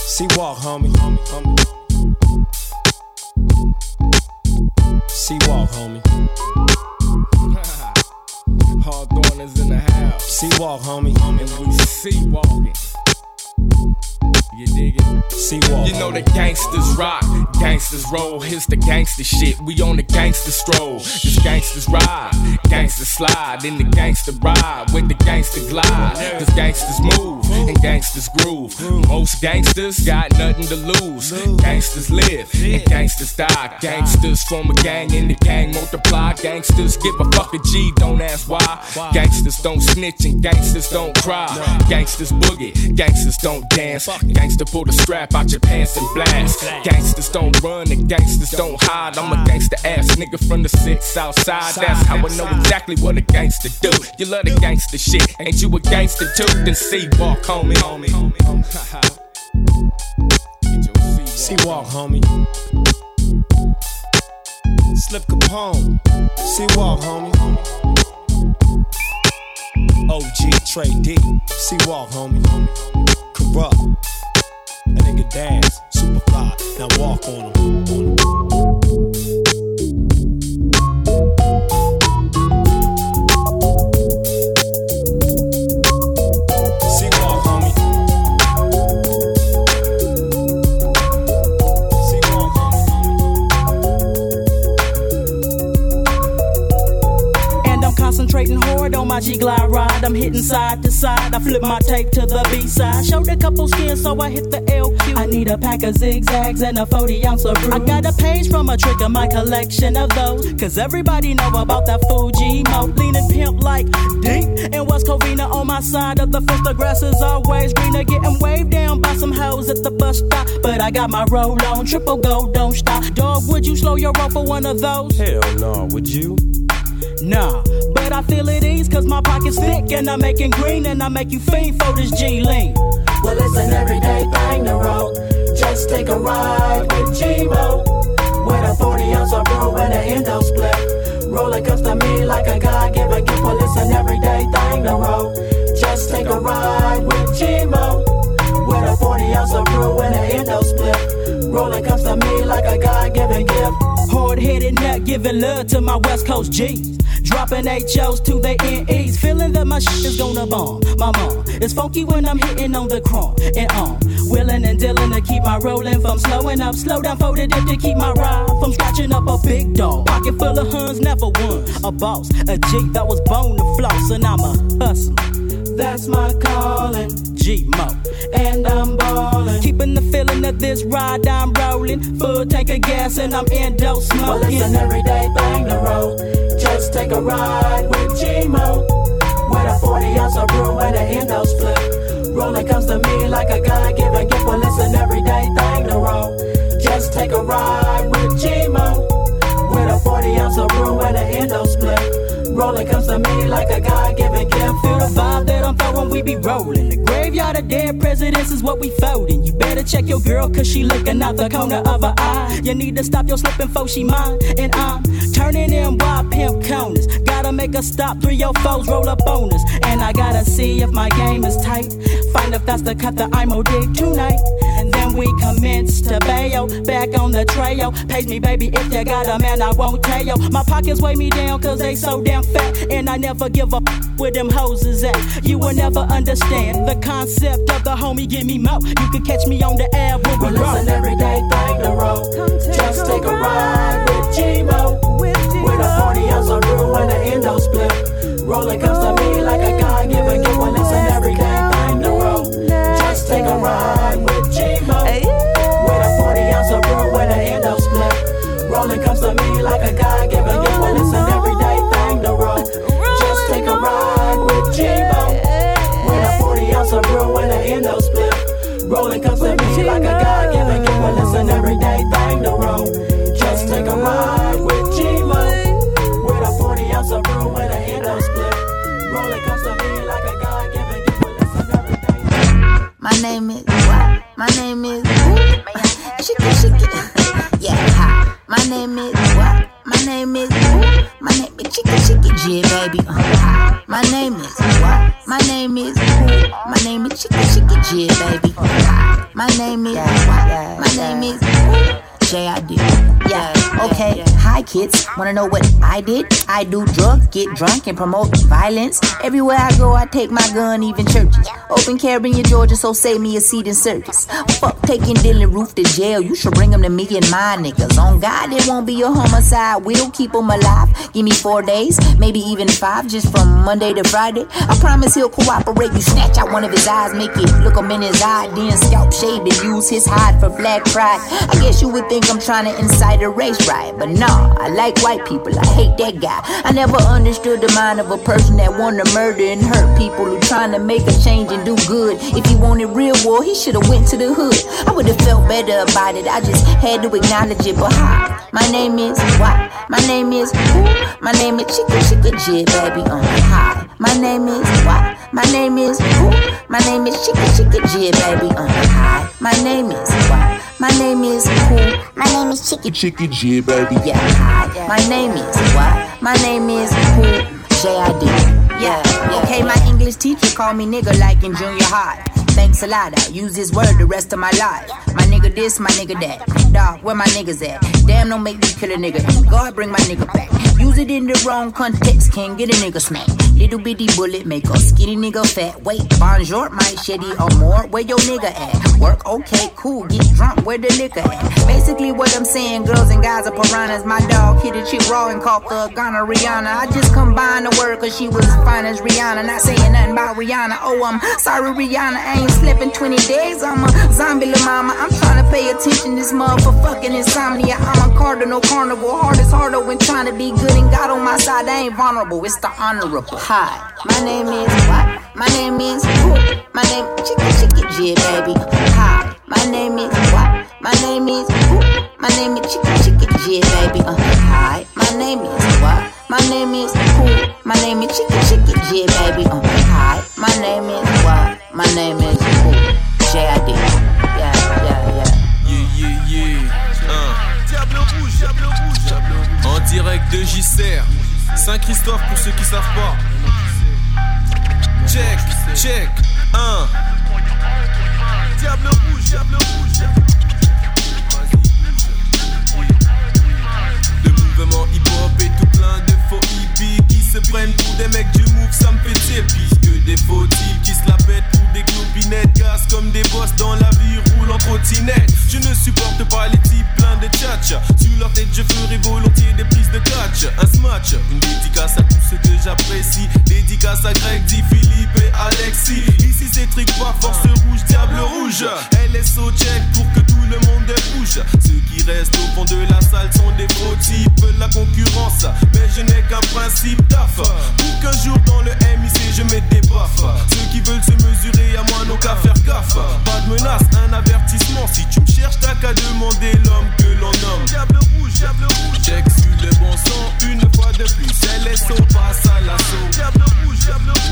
Speaker 27: See, walk, homie.
Speaker 28: Hawthorne is in the house.
Speaker 27: Walk, homie.
Speaker 28: And we see walking. You dig it? You know the gangsters rock, gangsters roll. Here's the gangster shit. We on the gangster stroll. This gangsters ride, gangsters slide, in the gangster ride with the gangster glide. Cause gangsters move and gangsters groove. Most gangsters got nothing to lose. Gangsters live and gangsters die. Gangsters form a gang and the gang multiply. Gangsters give a fuck a G, don't ask why. Gangsters don't snitch and gangsters don't cry. Gangsters boogie, gangsters don't dance. Gangster pull the strap out your pants and blast. Gangsters don't run and gangsters don't hide. I'm a gangster ass nigga from the six south side. That's how I know exactly what a gangster do. You love the gangster shit, ain't you a gangster too? Then see walk, homie.
Speaker 27: See, walk, homie. Slip Capone. See, walk, homie. OG Trey D. See, walk, homie. Kurupt. That dance. Super fly. Now walk on him.
Speaker 29: Hard on my G Glide ride. I'm hitting side to side. I flip my tape to the B side. Showed a couple skins, so I hit the LQ. I need a pack of zigzags and a 40 ounce of brew. I got a page from a trick trigger, my collection of those. Cause everybody know about that Fuji mo. Leaning pimp like deep. And West Covina on my side of the fence. The grass is always greener. Getting waved down by some hoes at the bus stop. But I got my roll on. Triple gold, don't stop. Dog, would you slow your roll for one of those?
Speaker 27: Hell no, would you?
Speaker 29: Nah, I feel at ease cause my pocket's thick and I'm making green and I make you fiend for this G lean. Well, it's an everyday thing to roll. Just take a ride with G-Mo. With a 40 ounce of brew and an endo split. Rolling comes to me like a God give a gift. Well, it's an everyday thing to roll. Just take a ride with G-Mo. With a 40 ounce of brew and an endo split. Rolling comes to me like a God given gift. Hard headed nut giving love to my West Coast G's. Dropping HOs to the NEs. Feeling that my shit is gonna bomb. My mom is funky when I'm hitting on the chrome. And on. Willing and dealing to keep my rolling from slowing up. Slow down for the dip to keep my ride from scratching up a big dog. Pocket full of huns, never one. A boss, A a G that was born to floss. And I'm a hustler. That's my calling. G Mo. and I'm ballin'. Of this ride, I'm rolling. Full tank of gas and I'm endo smoking. Well, it's an everyday thing to roll. Just take a ride with G-Mo. With a 40 ounce of brew and an endo split. Rolling comes to me like a God given gift. Well, it's an everyday thing to roll. Just take a ride with G-Mo. With a 40 ounce of brew and an endo split. Rolling comes to me like a God given gift. Feel the vibe that I'm throwing, we be rolling. The graveyard of dead presidents is what we folding. You better check your girl, cause she looking out the corner of her eye. You need to stop your slipping before she mine. And I'm turning in wild pimp counters. Gotta make a stop, three your foes roll up on us. And I gotta see if my game is tight. Find if that's the cut that I'm dig tonight. And then we commence to bail. Back on the trail. Pays me, baby, if you got a man, I won't tell you. My pockets weigh me down, cause they so damn fat. And I never give up where them hoses at. You will never understand the concept of the homie, give me mo. You can catch me on the air when we roll. It's an everyday thing to roll. Just take a ride with G-Mo. With a 40 ounce of brew and an endo split. Rolling comes to me like a God given gift. Well, it's an everyday thing to roll. Just take a ride of brew and an endo split. Rolling comes to me like a God given gift. Well, it's an everyday thing to roll. Just take a ride with G-Mo. With a 40 ounce of brew and an endo split. Rolling comes to me like a God given gift. Well, it's an everyday thing to roll. Just take a ride with G-Mo. With a 40 ounce of brew and an endo split. Rolling comes to me like a God given gift. Well, it's an everyday
Speaker 30: My name is what? My name is Chicky Chicky. Yeah, hi. My name is what? My name is who? My name is Chicky Chicky G, baby. Uh, hi. My name is what? My name is who? My name is Chicky Chicky G, baby. Uh, hi. My name is what? My name is J.I.D. Yeah, okay. Hi, kids. Wanna know what I did? I do drugs, get drunk, and promote violence. Everywhere I go, I take my gun, even churches. Open carry in Georgia, so save me a seat in circus. Fuck taking Dylan Roof to jail. You should bring him to me and my niggas. On God, it won't be a homicide. We'll keep him alive. Give me four days, maybe even five, just from Monday to Friday. I promise he'll cooperate. You snatch out one of his eyes, make it look him in his eye, then scalp shave and use his hide for black pride. I guess you would think I'm trying to incite a race riot, but nah, I like white people. I hate that guy. I never understood the mind of a person that wanna murder and hurt people who trying to make a change and do good. If he wanted real war, he should have went to the hood. I would have felt better about it. I just had to acknowledge it. But hi, my name is what? My name is who? My name is Chica Chica J, baby. Uh, hi, my name is what? My name is who? My name is Chica Chica J, baby. Uh, hi, my name is what? My name is who? My name is Chicky Chicky G, baby. Yeah, hi. My name is what? My name is who? J.I.D. Yeah, okay, my English teacher called me nigga like in junior high. Thanks a lot, I'll use this word the rest of my life. My nigga this, my nigga that. Dog, where my niggas at? Damn, don't make me kill a nigga. God, bring my nigga back. Use it in the wrong context, can't get a nigga smacked. Little bitty bullet make a skinny nigga fat. Wait, bonjour, my shitty or more. Where your nigga at? Work, okay, cool. Get drunk, where the liquor at? Basically, what I'm saying, girls and guys are piranhas. My dog hit a chick raw and caught the Ghana Rihanna. I just combined the word cause she was as fine as Rihanna. Not saying nothing about Rihanna. Oh, I'm sorry, Rihanna. I ain't slept in 20 days. I'm a zombie, la mama. I'm trying to pay attention. This motherfucker fucking insomnia. I'm a cardinal carnival. Hard is harder when trying to be good and God on my side. I ain't vulnerable. It's the honorable. Hi, my name is what? My name is who? My name Chicky Chicky J, baby. Hi, my name is what? My name is who? My name is Chicky Chicky J, baby. Uh, hi, my name is what? My name is who? My name is Chicky Chicky J, baby. Uh, hi, my name is what? My name is who? J.I.D. Yeah, yeah, yeah.
Speaker 11: Yeah, yeah, yeah. Diable rouge, diable rouge. En direct de JCR. Saint-Christophe pour ceux qui savent pas. Check, check, un. Diable rouge, diable rouge. Le mouvement hip-hop est tout plein de faux hippies qui se prennent pour des mecs du move, ça me fait tirer que des faux types qui se la pètent pour des clopinettes. Casse comme des boss dans la vie, roule en trottinette. Je ne supporte pas les types pleins de tchatcha. Sur leur tête, je ferai volontiers des prises de catch. Un smash, une dédicace à tous ceux que j'apprécie. Dédicace à Greg, Di Philippe et Alexis. Ici, c'est trick pas force rouge, diable rouge. LSO check pour que tout le monde bouge. Ceux qui restent au fond de la salle sont des faux types. La concurrence, mais je n'ai qu'un principe taf. Pour qu'un jour dans le MIC, je mette ceux qui veulent se mesurer à moi n'ont qu'à faire gaffe. Pas de menace, un avertissement. Si tu me cherches, t'as qu'à demander l'homme que l'on nomme. Diable rouge, diable rouge. Check sur le bon son, une fois de plus. LSO passe à l'assaut. Diable rouge, diable rouge.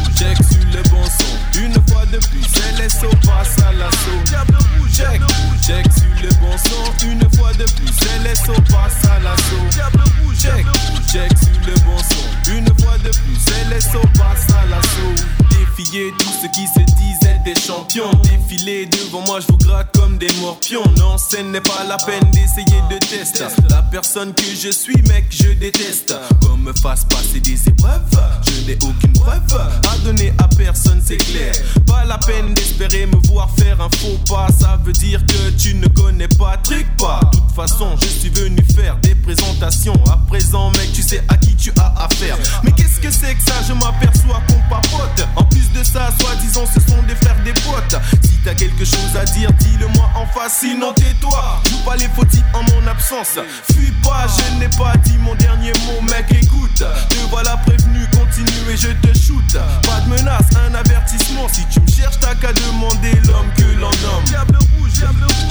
Speaker 11: Comme ce n'est pas la peine d'essayer de tester. La personne que je suis, mec, je déteste. Qu'on me fasse passer des épreuves. Je n'ai aucune preuve à donner à personne, c'est clair. Pas la peine d'espérer me voir faire un faux pas. Ça veut dire que tu ne connais pas, trick pas. De toute façon, je suis venu faire des présentations. À présent, mec, tu sais à qui tu as affaire. Mais qu'est-ce que c'est que ça? Je m'aperçois qu'on papote. En plus de ça, soi-disant, ce sont des frères, des potes. Si t'as quelque chose à dire, dis-le-moi en face, sinon tais-toi. Joue pas les fautifs en mon absence. Fuis pas, je n'ai pas dit mon dernier mot, mec, écoute. Te voilà prévenu, continue et je te shoot. Pas de menace, un avertissement. Si tu me cherches, t'as qu'à demander l'homme que l'on nomme. Diable rouge, diable rouge.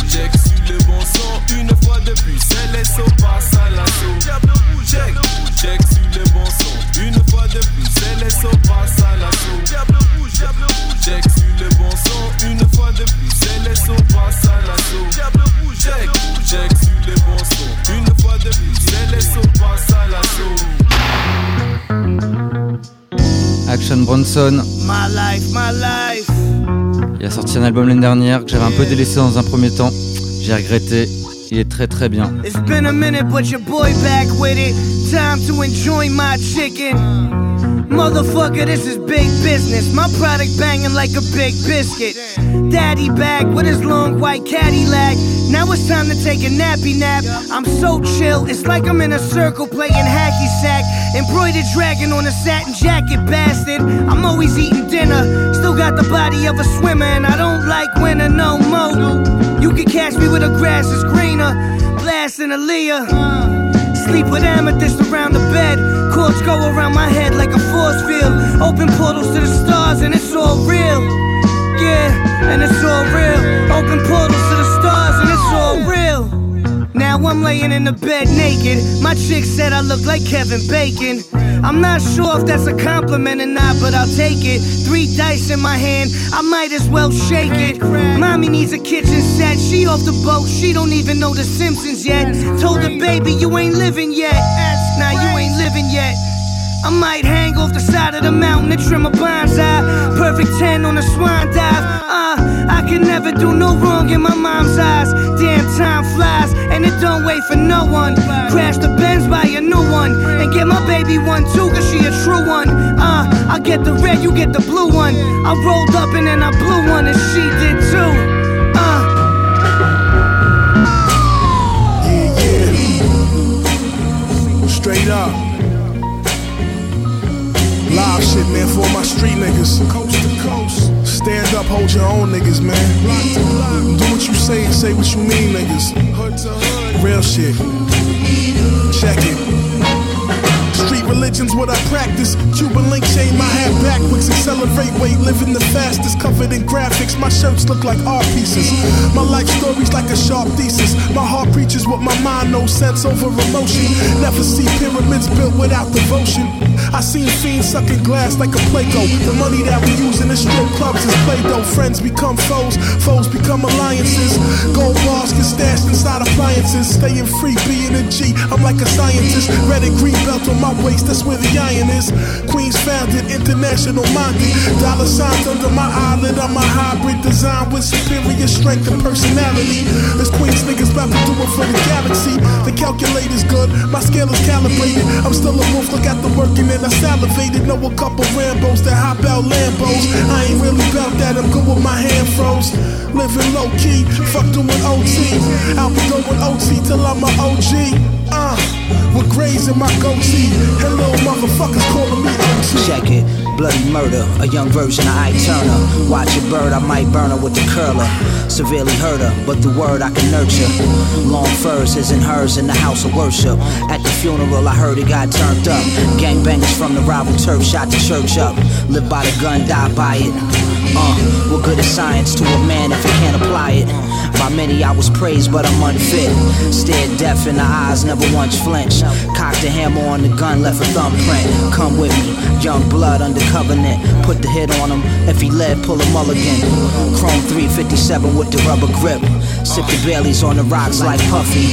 Speaker 11: Le bon sang, une fois de plus. LSO passe à l'assaut. Diable rouge. Check sur le bon son, une fois de plus. LSO passe à l'assaut. Diable rouge, sur le bon son, une fois de plus. LSO passe à l'assaut. Diable rouge, check. Check sur le bon son, une fois de plus. LSO passe à l'assaut.
Speaker 1: Action Bronson.
Speaker 31: My life, my life.
Speaker 1: Il a sorti un album l'année dernière que j'avais un peu délaissé dans un premier temps. J'ai regretté. Il est très très bien.
Speaker 31: It's been a minute, but your boy back with it. Time to enjoy my chicken. Motherfucker, this is big business. My product banging like a big biscuit. Daddy back with his long white Cadillac. Now it's time to take a nappy nap. I'm so chill, it's like I'm in a circle playing hacky sack. Embroidered dragon on a satin jacket, bastard. I'm always eating dinner. Still got the body of a swimmer, and I don't like winter no more. You can catch me where the grass is greener. Blasting Aaliyah. Sleep with amethyst around the bed. Chords go around my head like a force field. Open portals to the stars, and it's all real. Yeah, and it's all real. Open portals to the stars, and it's all real. Now I'm laying in the bed naked. My chick said I look like Kevin Bacon. I'm not sure if that's a compliment or not, but I'll take it. Three dice in my hand, I might as well shake it. Mommy needs a kitchen set. She off the boat, she don't even know the Simpsons yet. Told her, baby, you ain't living yet. Nah, you living yet. I might hang off the side of the mountain and trim a bonsai. Perfect 10 on a swan dive. Uh, I can never do no wrong in my mom's eyes. Damn, time flies, and it don't wait for no one. Crash the Benz, buy a new one. And get my baby one too, cause she a true one. Uh, I get the red, you get the blue one. I rolled up and then I blew one, and she did too. Uh.
Speaker 32: Straight up. Live shit, man, for my street niggas. Coast to coast. Stand up, hold your own niggas, man. Do what you say and say what you mean, niggas. Real shit. Check it. Street religion's what I practice. Cuban link chain my hat backwards. Accelerate weight, living the fastest. Covered in graphics, my shirts look like art pieces. My life story's like a sharp thesis. My heart preaches what my mind knows, sense over emotion. Never see pyramids built without devotion. I seen fiends sucking glass like a Plato. The money that we use in the strip clubs is Play-Doh. Friends become foes, foes become alliances. Gold bars get stashed inside appliances. Staying free, being a G. I'm like a scientist. Red and green belt on my waist, that's where the iron is. Queens founded, international minded. Dollar signs under my eyelid. I'm a hybrid design with superior strength and personality. This Queens niggas about to do it for the galaxy. The calculator's good, my scale is calibrated. I'm still a wolf, look at the working and I salivated. Know a couple Rambos that hop out Lambos. I ain't really about that, I'm good with my hand froze. Living low key, fuck doing OT. I'll be going OT till I'm a OG. Uh. with grays in my goatee. Little motherfuckers calling me OT.
Speaker 33: Check it, bloody murder, a young version of Ike Turner. Watch a bird, I might burn her with the curler. Severely hurt her, but the word I can nurture. Long furs, his and hers in the house of worship. At the funeral, I heard it got turned up. Gangbangers from the rival turf shot the church up. Live by the gun, die by it. Uh, what good is science to a man if he can't apply it? By many I was praised, but I'm unfit. Stared deaf in the eyes, never once flinched. Cocked a hammer on the gun, left a thumbprint. Come with me, young blood under covenant. Put the hit on him, if he led, pull a mulligan. Chrome 357 with the rubber grip. Sip the Baileys on the rocks like Puffy.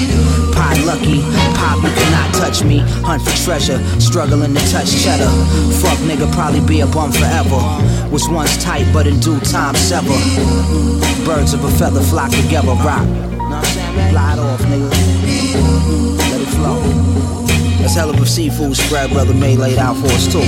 Speaker 33: Pie lucky, pop, you cannot touch me. Hunt for treasure, struggling to touch cheddar. Fuck nigga, probably be a bum forever. Was once tight, but in due time sever. Birds of a feather flock together, rock. Fly off, nigga. Let it flow. That's hell of a seafood spread, brother May laid out for us too.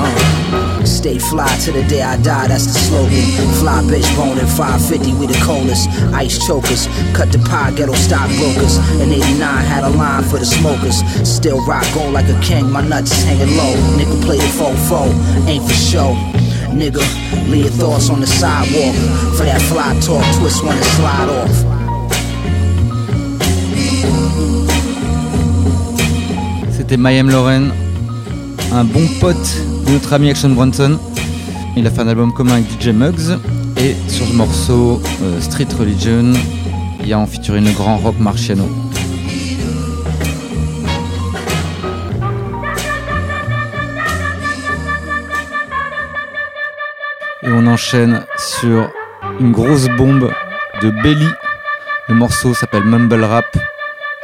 Speaker 33: Uh, Stay fly to the day I die, that's the slogan. Fly bitch boning 550, we the coldest. Ice chokers, cut the pie, ghetto stockbrokers. In 89, had a line for the smokers. Still rock gold like a king, my nuts hanging low. Nigga play the faux ain't for show. Nigga, leave your thoughts on the sidewalk. For that fly talk, twist one and slide off.
Speaker 1: C'était Mayhem Lauren, un bon pote de notre ami Action Bronson. Il a fait un album commun avec DJ Muggs. Et sur ce morceau, euh, Street Religion, il y a en featuring le grand Rock Marciano. On enchaîne sur une grosse bombe de Belly. Le morceau s'appelle Mumble Rap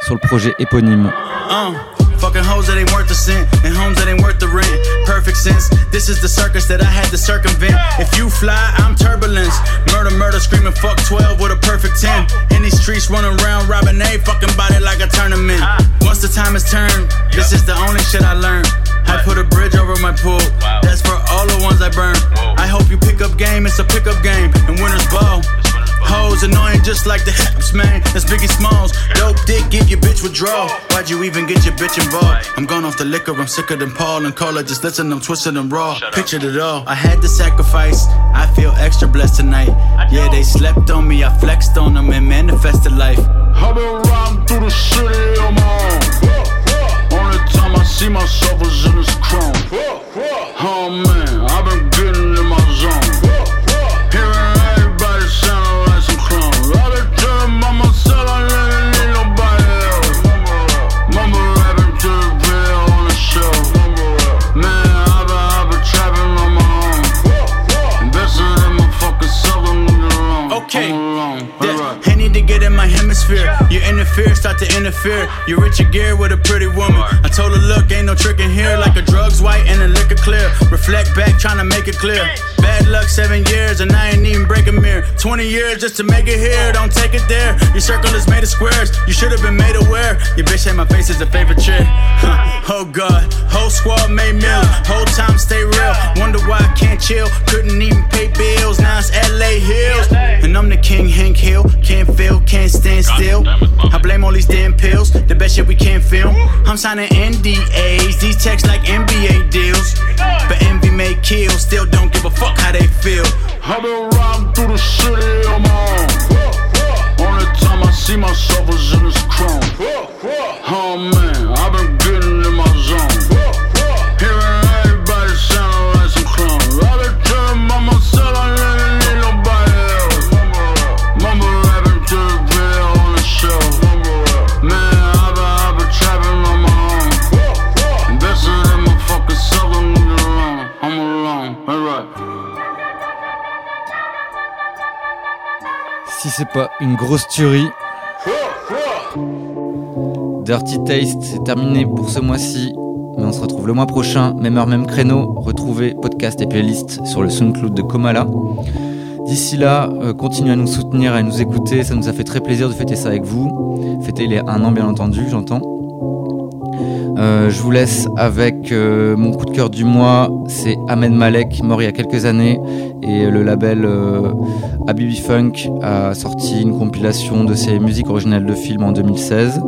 Speaker 1: sur le projet éponyme.
Speaker 4: Uh, fucking hoes that ain't worth the cent, and homes that ain't worth the rent. Perfect sense. This is the circus that I had to circumvent. If you fly, I'm turbulence. Murder, murder, screaming fuck 12 with a perfect 10. In these streets running around, robbing a fucking body like a tournament. Once the time is turned, this is the only shit I learned. I put a bridge over my pool. That's for all the ones I burned. I hope you pick up game, it's a pickup game, and winners ball. Hoes annoying just like the hips, man. That's Biggie Smalls. Dope dick, give your bitch withdrawal. Why'd you even get your bitch involved? I'm gone off the liquor, I'm sicker than Paul and Cola. Just listen, I'm twisted and raw. Pictured it all. I had to sacrifice. I feel extra blessed tonight. Yeah, they slept on me. I flexed on them and manifested life.
Speaker 34: I've been riding through the city on my own. Time I see myself is in this chrome. Oh man, I've been getting in my zone. Hearing everybody sound like some clones. I've been chillin' by myself, I never need nobody else. Mumble rapping to the real on the show. Man, I've been, I've been trapping on my own. Invested in my fucking self, I'm alone.
Speaker 4: Okay.
Speaker 34: I'm alone.
Speaker 4: Yeah, I need to get in my hemisphere. You interfere, start to interfere. You Richard Gere with a pretty woman. I told her, look, ain't no trick in here. Like a drug's white and a liquor clear. Reflect back, trying to make it clear. Bad luck, seven years, and I ain't even break a mirror. 20 years just to make it here, don't take it there. Your circle is made of squares, you should have been made aware. Your bitch had my face as a favorite chair. Huh. Oh god, whole squad made meal. Whole time stay real. Wonder why I can't chill. Couldn't even pay bills, now it's LA Hills. And I'm the king, Hank Hill. Can't feel, can't stand still. I blame all these damn pills, the best shit we can't film. I'm signing NDAs, these checks like NBA deals. But envy may kill, still don't give a fuck how they feel.
Speaker 34: I've been riding through the city on my own. Only time I see myself is in this chrome. Oh man, I've been
Speaker 1: c'est pas une grosse tuerie. Dirty Taste, c'est terminé pour ce mois-ci. Mais on se retrouve le mois prochain, même heure, même créneau. Retrouvez podcast et playlist sur le SoundCloud de Komala. D'ici là, euh, continuez à nous soutenir, à nous écouter. Ça nous a fait très plaisir de fêter ça avec vous. Fêter les un an, bien entendu, j'entends. Euh, je vous laisse avec euh, mon coup de cœur du mois, c'est Ahmed Malek, mort il y a quelques années, et le label euh, Funk a sorti une compilation de ses musiques originales de films en 2016.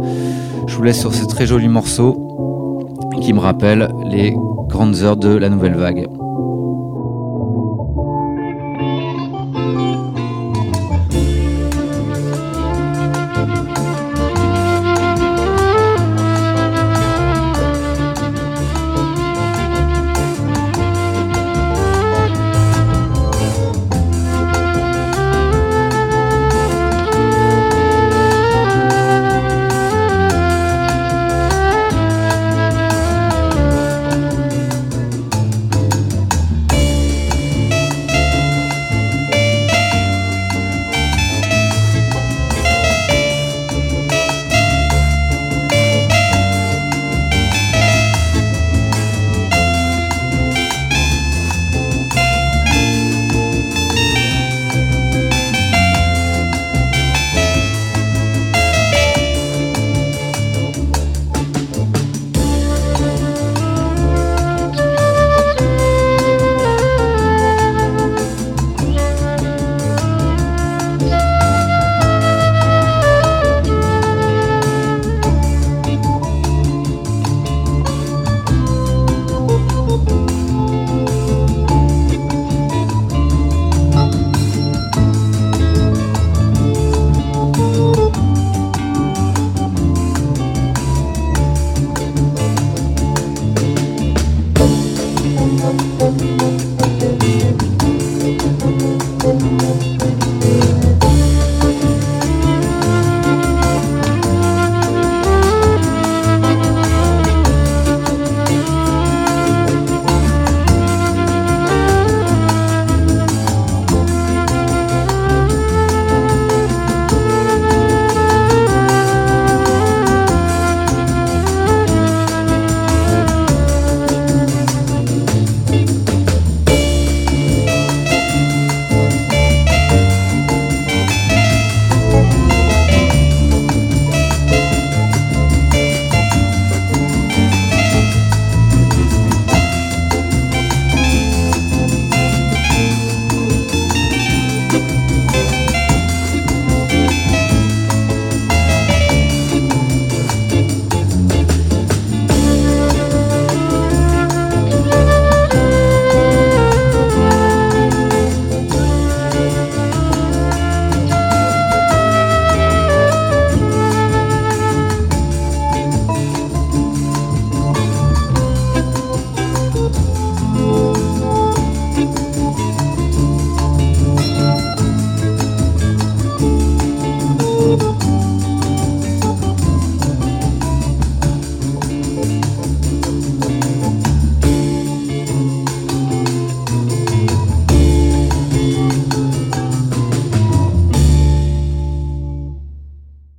Speaker 1: Je vous laisse sur ce très joli morceau qui me rappelle les grandes heures de la nouvelle vague.